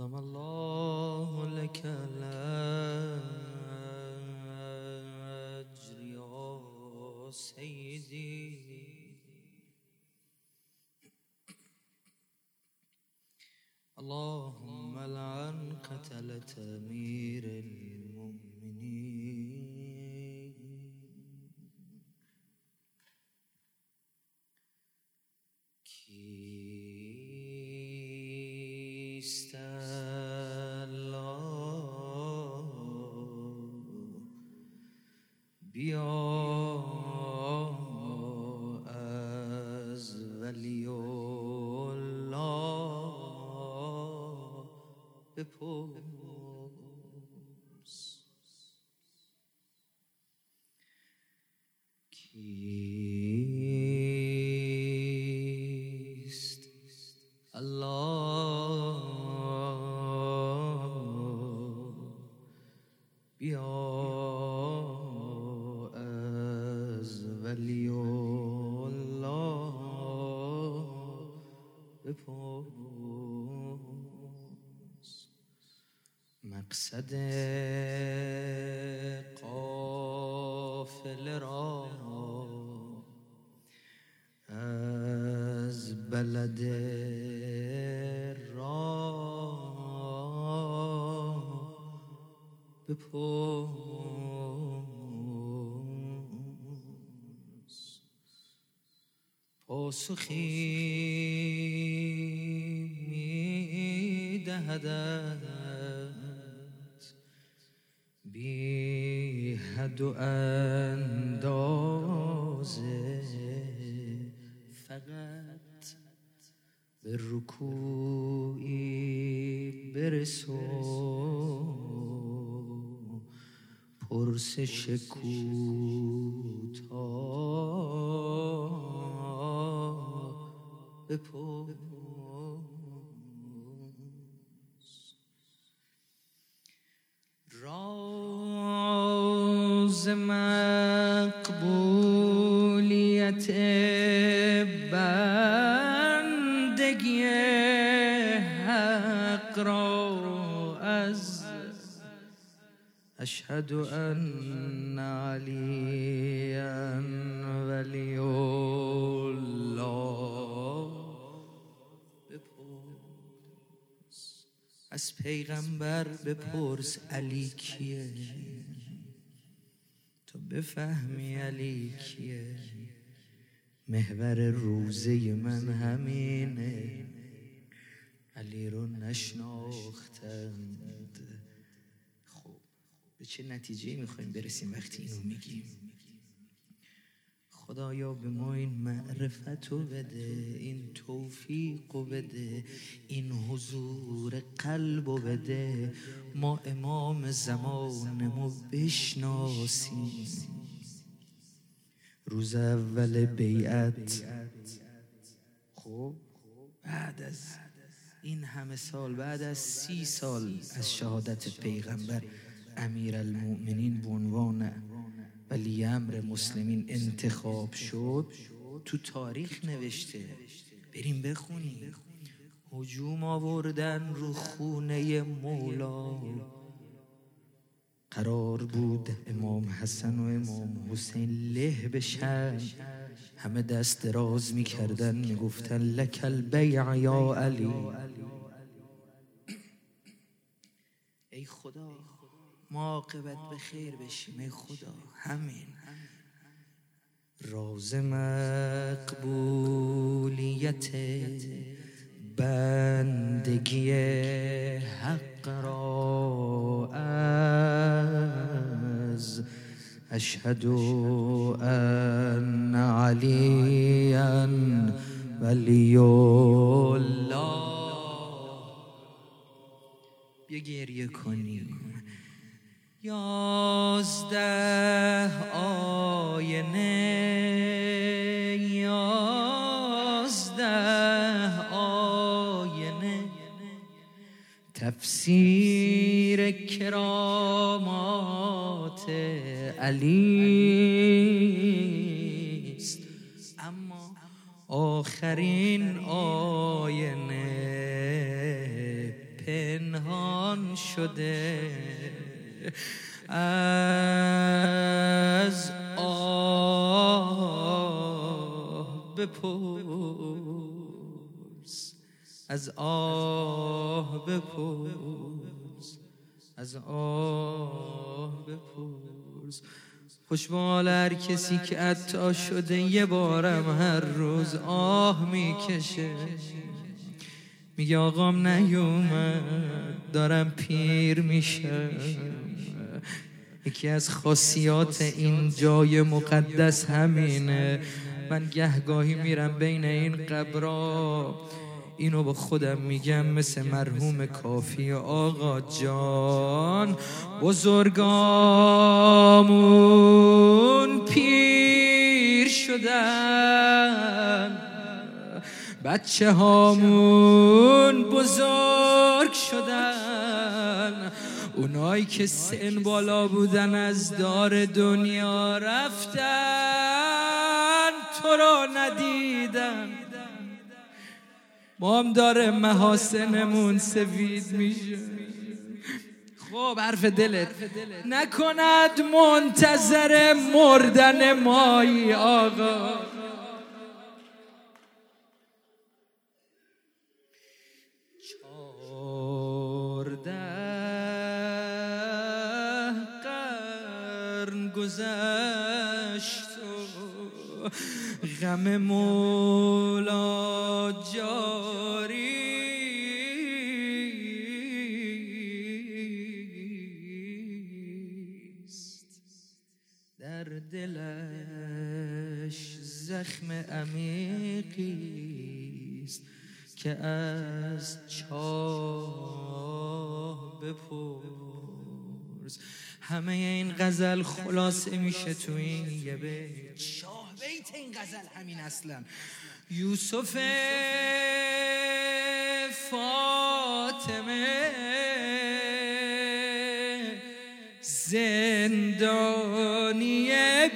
عظم الله لك الأجر يا سيدي. بپرس پاسخی میدهدت بی حد و اندازه فقط به رکوعی برسو. پرسش کوتاه بپرس. راز مقبولیت بندگی حق را از اشهد ان علیا ولی از پیغمبر بپرس علی کیه؟ تو بفهمی علی کیه؟ محور روزه من همینه. علی رو نشناختند. خب به چه نتیجه می‌خوایم برسیم وقتی اینو میگیم؟ خدایا به ما این معرفت رو بده این توفیق رو بده این حضور قلب رو بده. ما امام زمانمو بشناسیم. روز اول بیعت. خب بعد از این همه سال بعد از سی سال از شهادت پیغمبر امیر المؤمنین به عنوان ولی امر مسلمین انتخاب شد تو تاریخ نوشته. بریم بخونیم. هجوم آوردن رو خونه مولا. قرار بود امام حسن و امام حسین له بشن. همه دست دراز می‌کردن می‌گفتن لک البیع یا علی. ای خدا. ما عاقبت به خیر بشیم ای خدا. همین. راز مقبولیت بندگی حق را از اشهد ان علیا ولی الله بیا گریه کنیم. یازده آینه یازده آینه. تفسیر کرامات علی است. اما آخرین آینه پنهان نهان شده. از آه بپرس از آه بپرس از آه بپرس خوشبال هر کسی که عطا شده یه بارم هر روز آه می‌کشه. میگه آقام نیومد دارم پیر میشم. یکی از خاصیات این جای مقدس همینه. من گهگاهی میرم بین این قبرا. اینو با خودم میگم مثل مرحوم کافی آقا جان. بزرگامون پیر شدن. بچه هامون بزرگ شدن. اونایی که سن بالا بودن از دار دنیا رفتن تو را ندیدن. ما هم داره محاسنمون سفید میشه. خب حرف دلت. نکند منتظر مردن مایی آقا. گذشت غم مولا جاری. در دلش زخم عمیقی است که از چاه بپرس همه این غزل خلاصه میشه تو این یه بیت شاه بیت این غزل همین اصلا یوسف فاطمه زندانی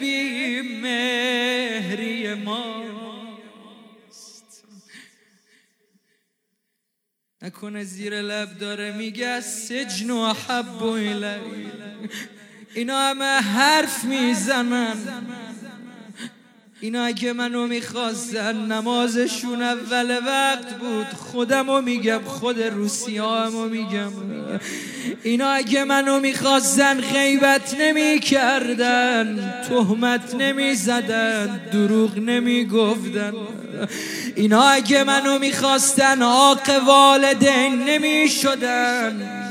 بی نکنه زیر لب داره میگه سجن و حب و اینا همه حرف می‌زنن. اینا اگه منو می‌خواستن نمازشون اول وقت بود. خودمو میگم خود روسی همو میگم. اینا اگه منو می‌خواستن غیبت نمی‌کردن تهمت نمی‌زدن دروغ نمی‌گفتن. اینا اگه منو می‌خواستن آق والدین نمی‌شدن.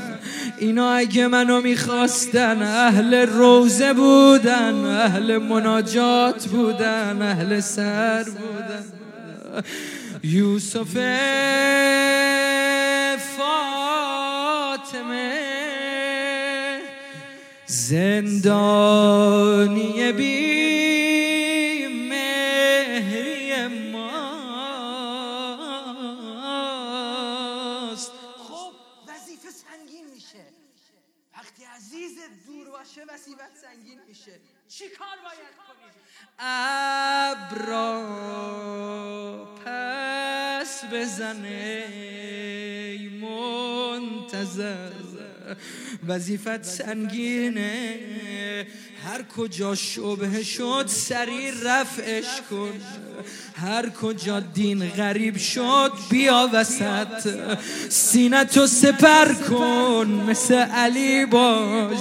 اینا اگه منو می‌خواستن اهل روزه بودن اهل مناجات بودن اهل سر بودن. یوسف فاطمه زندانی بی چی کار باید کنیم ابرا پس بزنه منتظر. وظیفت سنگینه هر کجا شبه شد سری رفعش کن. هر کجا دین غریب شد بیا وسط. سینتو سپر کن مثل علی باش.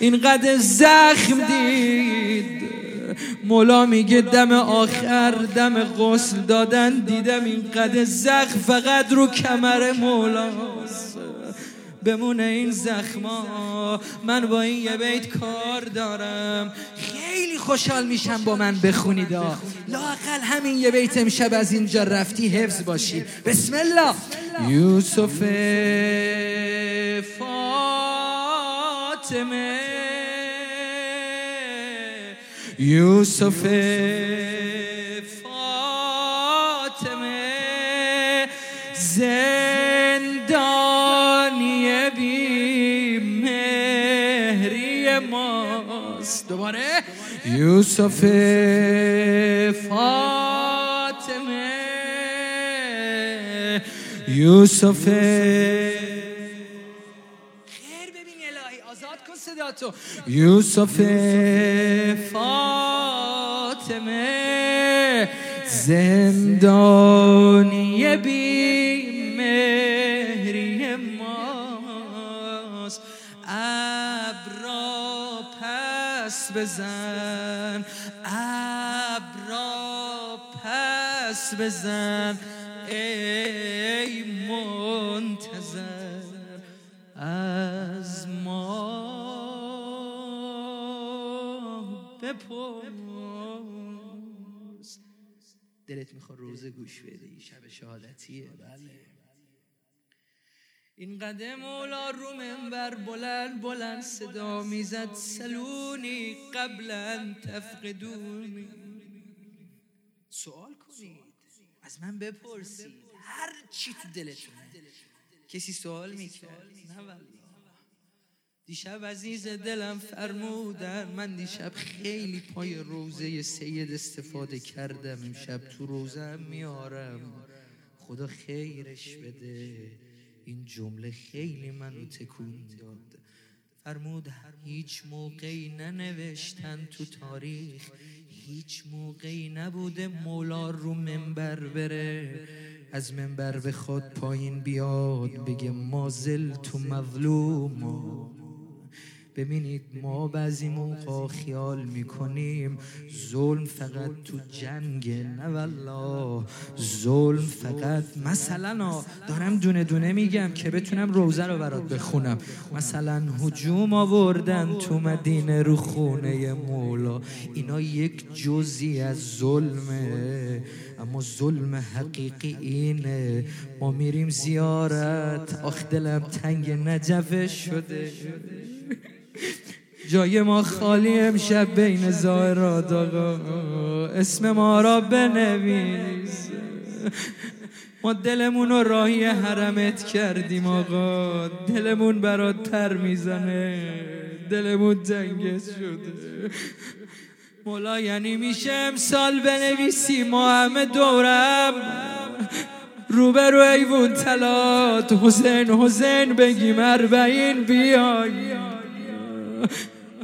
اینقدر زخم دید. مولا میگه دم آخر دم غسل دادن دیدم اینقدر زخم فقط رو کمر مولاست. بمونه این زخما من با این یه بیت کار دارم. خیلی خوشحال میشم با من بخونید لاقل همین یه بیت امشب از اینجا رفتی حفظ باشی. بسم الله. یوسف فاطمه. یوسف. فاطمه. زندانی بی مهری ماست. دوباره. یوسف. فاطمه. یوسف. یوسف فاطمه زندانی بی مهری ماست ابرا پس بزن. ابرا پس بزن. ای منتظر از ما بپرس. دلت می‌خواد روزه گوش بدی شب شهادتیه. بله. این قدم مولا رو منبر بلند بلند صدا می‌زد. سلونی قبلا تفقدونی سوال کنید. از من بپرسید. هر چی تو دلتونه. کسی سوال می‌کرد. نه دیشب عزیز دلم فرمودن من دیشب خیلی پای روزه سید استفاده کردم امشب تو روزه میارم. خدا خیرش بده. این جمله خیلی منو تکون داد. فرمود هیچ موقعی ننوشتن تو تاریخ هیچ موقعی نبوده مولا رو منبر بره. از منبر به خود پایین بیاد بگه مازل تو مظلوم ببینید ما بعضی موقع خیال می‌کنیم ظلم فقط تو جنگ نه والله. ظلم فقط مثلا دارم دونه دونه میگم که بتونم روزه رو برات بخونم. مثلا حجوم آوردن تو مدینه رو خونه مولا. اینا یک جزی از ظلمه. اما ظلم حقیقی اینه. ما میریم زیارت. آخ دلم تنگ نجفه شده. جای ما خالی امشب بین زائرات آقا اسم ما را بنویس. ما دلمون رو راهی حرمت کردیم آقا. دلمون برات پر می‌زنه. دلمون تنگت شده. مولا یعنی میشه امسال بنویسی ما همه دورم. روبرو ایوون تلات. حسین حسین بگیم اربعین بیای.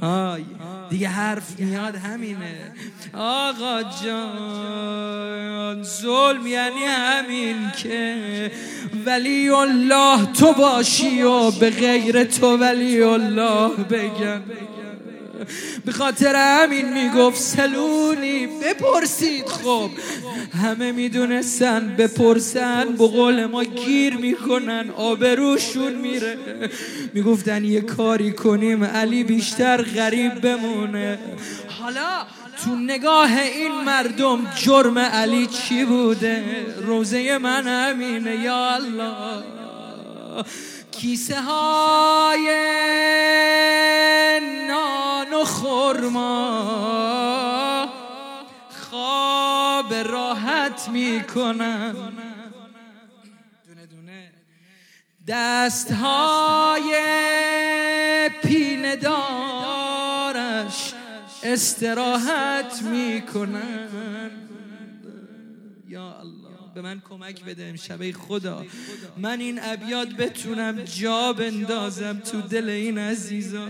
آی دیگه حرف میاد همینه. آقا جان ظلم یعنی همین که ولی الله تو باشی و به غیر تو ولی الله بگم به خاطر همین می‌گفت سلونی بپرسید. خب همه می‌دونستن بپرسن به قول ما گیر می‌کنن آبروشون میره. می‌گفتن یه کاری کنیم علی بیشتر غریب بمونه. حالا تو نگاه این مردم جرم علی چی بوده؟ روزه من همینه یا الله. کیسه های نان و خورما خواب راحت می‌کنن دونه دونه. دست های پینه دارش استراحت می‌کنن یا الله. به من کمک بده امشب خدا. من این ابیات بتونم جا بندازم تو دل این عزیزا.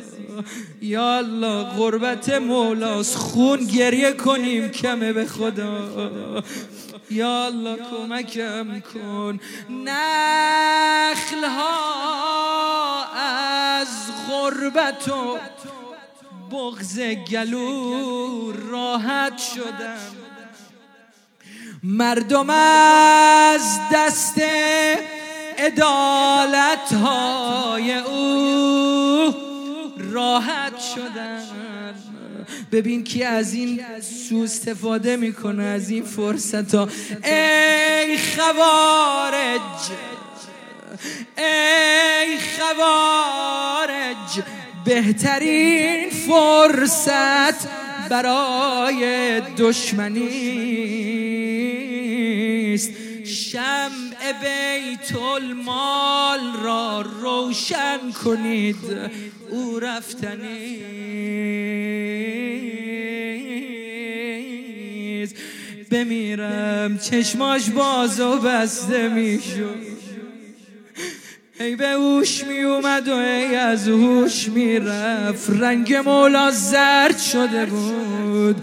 یا الله غربت مولاس خون گریه کنیم کمه به خدا. یا الله کمکم کن. نخل ها از غربت و بغز گلو راحت شدم. مردم از دست ادالت های او راحت شدن. ببین کی از این سو استفاده می‌کنه از این فرصت ها ای خوارج ای خوارج بهترین فرصت برای دشمنی. است شمع بیت المال را روشن کنید. او رفتنی بمیرم چشماش باز و بسته می‌شد. ای به هوش می اومد و ای از هوش می‌رفت. رنگ مولا زرد شده بود.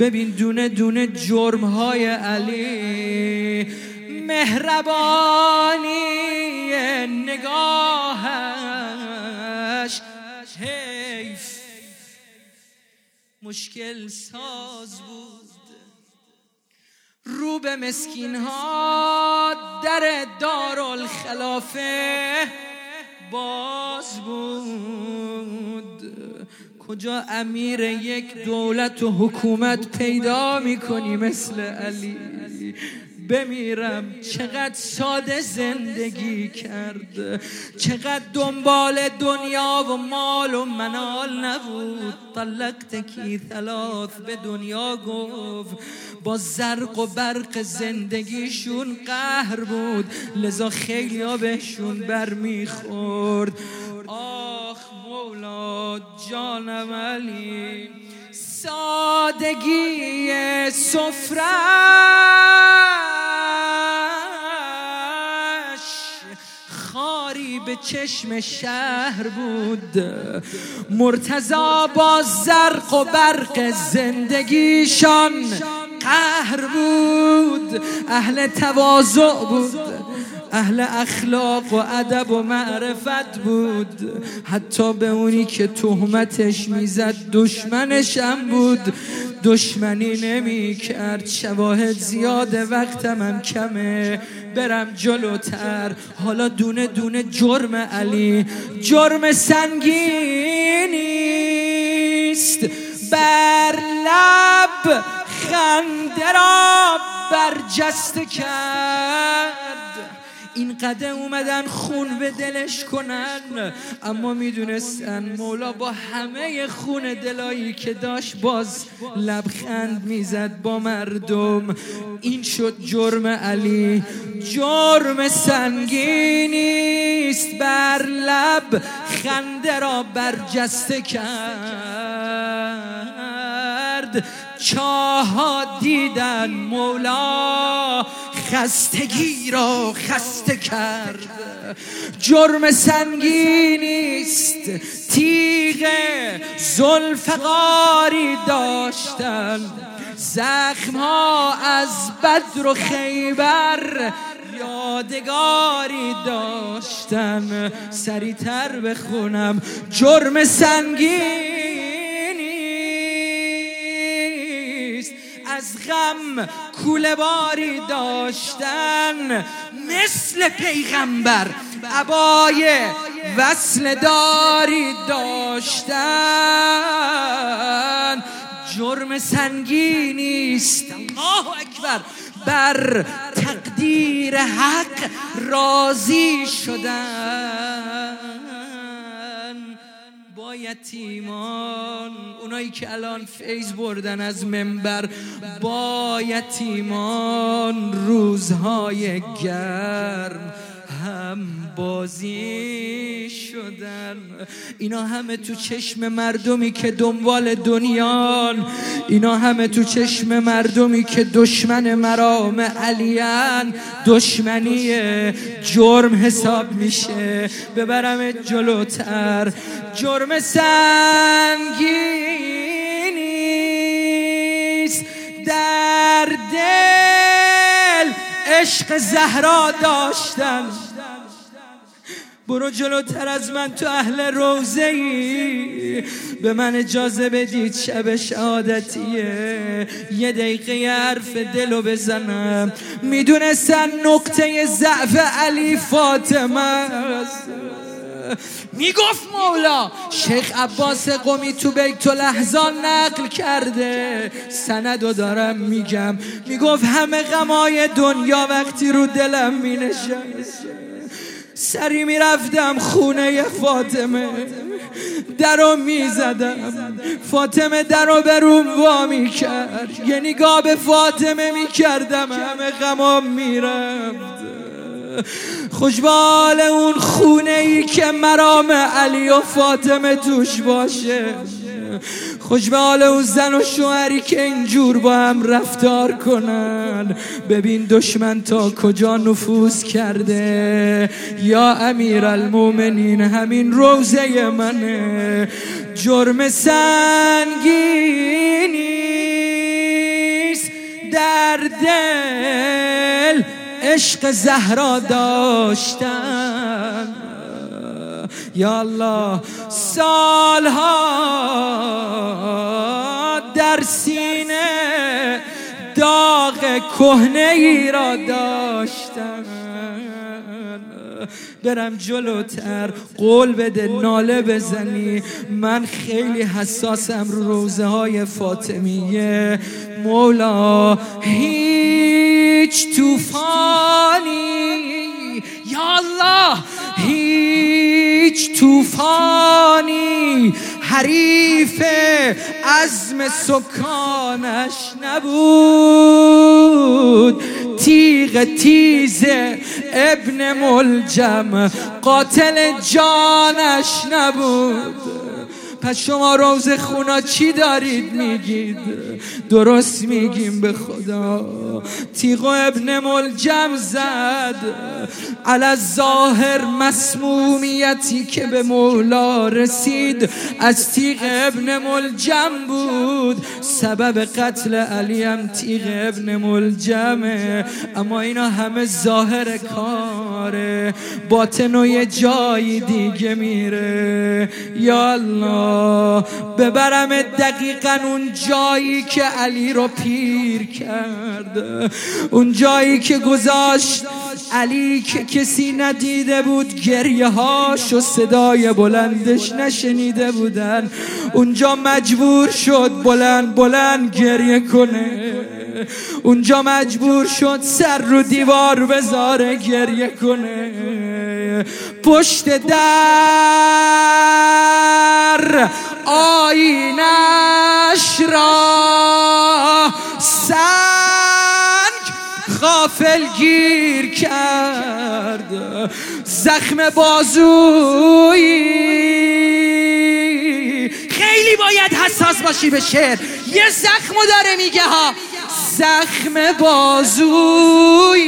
ببین دونه دونه جرم های علی. مهربانی نگاهش. حیف. مشکل ساز بود. رو به مسکین ها در دارالخلافه باز بود. کجا امیر یک دولت و حکومت پیدا می‌کنی مثل علی؟ بمیرم. چقدر ساده زندگی کرد چقدر دنبال دنیا و مال و منال نبود. طلقت کی ثلاث به دنیا گفت. با زرق و برق زندگیشون قهر بود. لذا خیلی ها بهشون برمیخورد. آخ مولا جانم علی. سادگی سفرش خاری به چشم شهر بود. مرتزا با زرق و برق زندگیشان قهر بود. اهل تواضع بود. اهل اخلاق و ادب و معرفت بود. حتی به اونی که تهمتش می‌زد دشمنشم بود. دشمنی نمی کرد شواهد زیاده وقتم هم کمه. برم جلوتر. حالا دونه دونه جرم علی. جرم سنگینیست بر لب خنده را برجسته کرد. این قده اومدن خون به دلش کنن. اما می‌دونستن مولا با همه خون دلایی که داشت باز لبخند می‌زد با مردم. این شد جرم علی. جرم سنگینیست بر لب. خنده را برجسته کرد. چاها دیدن مولا. خستگی را خسته کرد. جرم سنگینیست تیغ زلفقاری داشتن. زخم ها از بدر و خیبر یادگاری داشتن. سریتر بخونم. جرم سنگین از غم کوله باری داشتن مثل پیغمبر عبای وصل داری داشتن. جرم سنگینیست الله اکبر. بر تقدیر حق راضی شدن. با یتیمان. اونایی که الان فیض بردن از منبر با یتیمان روزهای گرم. هم بازی شدن. اینا همه تو چشم مردمی که دنبال دنیان. اینا همه تو چشم مردمی که دشمن مرام علیان. دشمنی جرم حساب میشه. ببرم جلوتر. جرم سنگینیست در دل عشق زهرا داشتن. برو جلوتر از من تو اهل روزه ای به من اجازه بدید شب شهادتیه یه دقیقه حرف دلو بزنم. می‌دونستن نقطه ضعف علی فاطمه است. می‌گفت مولا شیخ عباس قومی تو بیت لحظان نقل کرده. سندو دارم میگم. می‌گفت همه غمای دنیا وقتی رو دلم مینشست سری می‌رفتم خونه فاطمه. درو می‌زدم. فاطمه درو به روم وا می‌کرد. یه نگاه به فاطمه می‌کردم. همه غمام می‌رفت. خوشبال اون خونه ای که مرام علی و فاطمه توش باشه. خوش به حال اون زن و شوهری که اینجور با هم رفتار کنن. ببین دشمن تا کجا نفوذ کرده. یا امیر المومنین همین روزه منه. جرم سنگینیست در دل. عشق زهرا داشتن. یا الله سالها در سینه داغ کهنه ای را داشتم. برم جلوتر قول بده ناله بزنی. من خیلی حساسم رو روزه های فاطمیه. مولا هیچ توفانی یا الله هیچ توفانی حریف عزم سکانش نبود. تیغ تیز ابن ملجم قاتل جانش نبود. پس شما روز خونا چی دارید میگید؟ درست میگیم به خدا. تیغ ابن ملجم زد. علی ظاهر مسمومیتی که به مولا رسید. از تیغ ابن ملجم بود. سبب قتل علیم تیغ ابن ملجمه. اما اینا همه ظاهر کاره. باطن و یه جایی دیگه میره. یا الله. ببرم دقیقا اون جایی که علی رو پیر کرد. اون جایی که گذاشت علی که کسی ندیده بود گریه هاش و صدای بلندش نشنیده بودن. اونجا مجبور شد بلند بلند گریه کنه. اونجا مجبور شد سر رو دیوار بذاره گریه کنه. پشت در آینش را سنگ غافل گیر کرد. زخم بازوی خیلی باید حساس باشی به شعر. یه زخمو داره میگه ها. زخم بازوی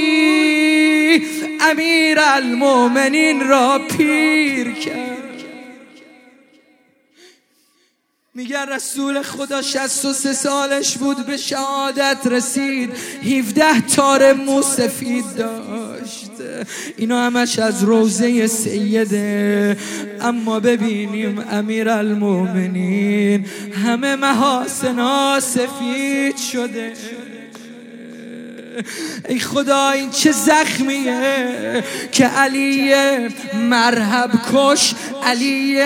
امیر المومنین را پیر کرد. میگن رسول خدا 63 سالش بود به شهادت رسید. 17 تار موسفید داشت. اینا همش از روزه سیده. اما ببینیم امیر المومنین همه محاسنا سفید شده. ای خدا این چه زخمیه که علی مرهب کش علی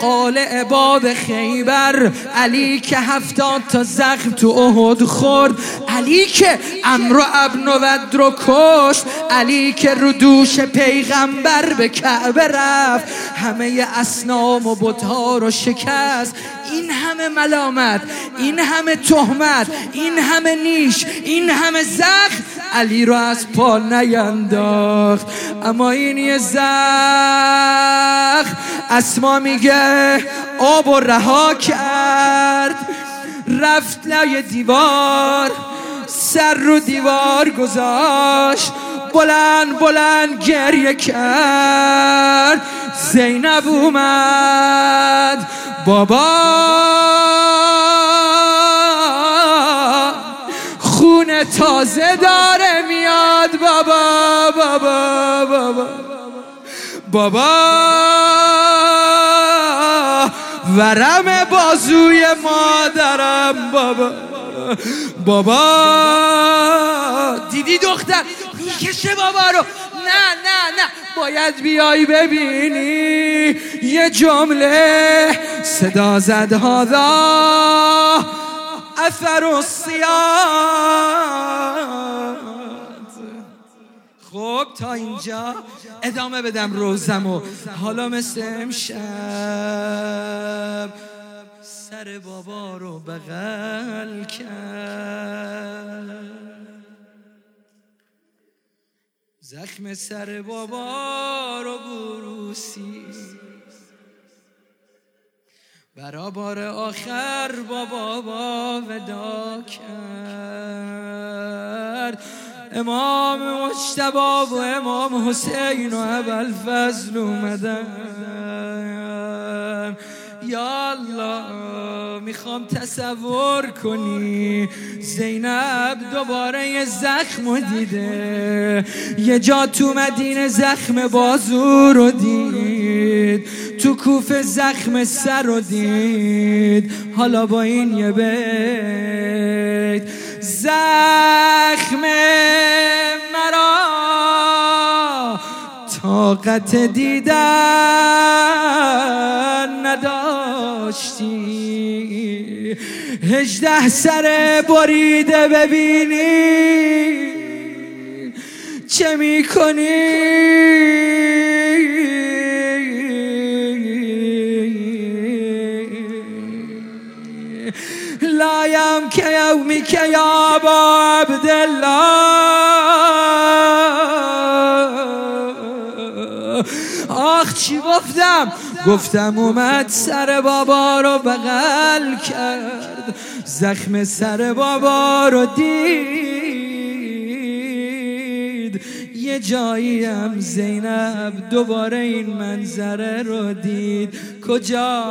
قال باب خیبر علی که هفتاد تا زخم تو احد خورد علی که ابن ود رو کشت علی که رو دوش پیغمبر به کعبه رفت همه اسنام و بتها رو شکست این همه ملامت این همه تهمت این همه نیش این همه زخم علی رو از پا نینداخت. اما این یه زخم اسما میگه آب و رها کرد. رفت لای دیوار سر رو دیوار گذاشت. بلند بلند گریه کرد. زینب اومد. بابا خون تازه داره میاد بابا بابا بابا بابا. ورم بازوی مادرم بابا بابا. دیدی دختر؟ می‌کشه بابا رو. نه نه نه. باید بیای ببینی یه جمله صدا زد هادا اثر و خب تا اینجا ادامه بدم روزمو. حالا مثل امشب سر بابا رو بغل کرد. زخم سر بابا رو بروسی. برا بار آخر با بابا ودا کرد. امام مجتبا و امام حسین و فضل اومدن. یا الله می‌خوام تصور کنی. زینب دوباره یه زخم دیده. یه جا تو مدینه زخم بازو رو دید. تو کوف زخم سر رو دید. حالا با این یه بیت. زخم طاقت دیدن نداشتی. هجده سر بریده ببینی. چه می‌کنی؟ لایم که یومی که یا با عبدالله. گفتم گفتم اومد سر بابا رو بغل کرد زخم سر بابا رو دید. یه جایی هم زینب دوباره این منظره رو دید. کجا؟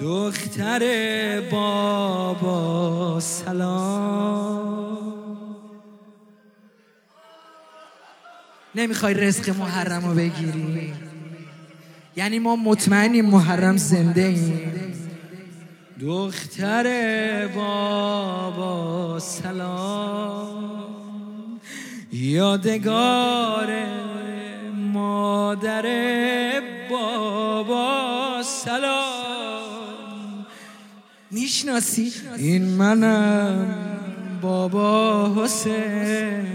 دختر بابا سلام. نمی‌خوای رزق محرم رو بگیری. یعنی ما مطمئنیم محرم زنده ایم. دختر بابا سلام. یادگار مادر بابا سلام. می‌شناسی؟ این منم بابا حسین.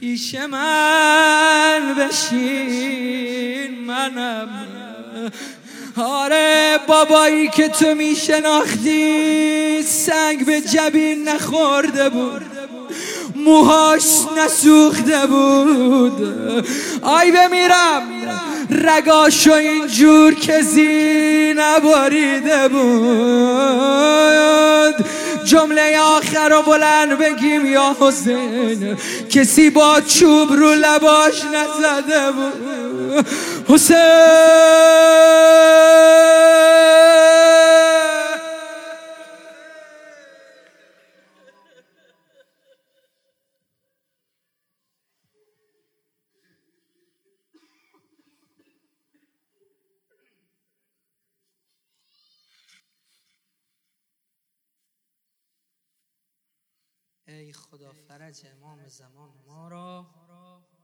پیش من بشین منم. آره بابایی که تو میشناختی سنگ به جبین نخورده بود. موهاش نسوخته بود. آی بمیرم. رگاشو اینجور که زی نباریده بود. جمله آخر رو بلند بگیم یا حسین کسی با چوب رو لباش نزده بود. حسین ای خدا فرج امام زمان ما را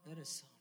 برسان.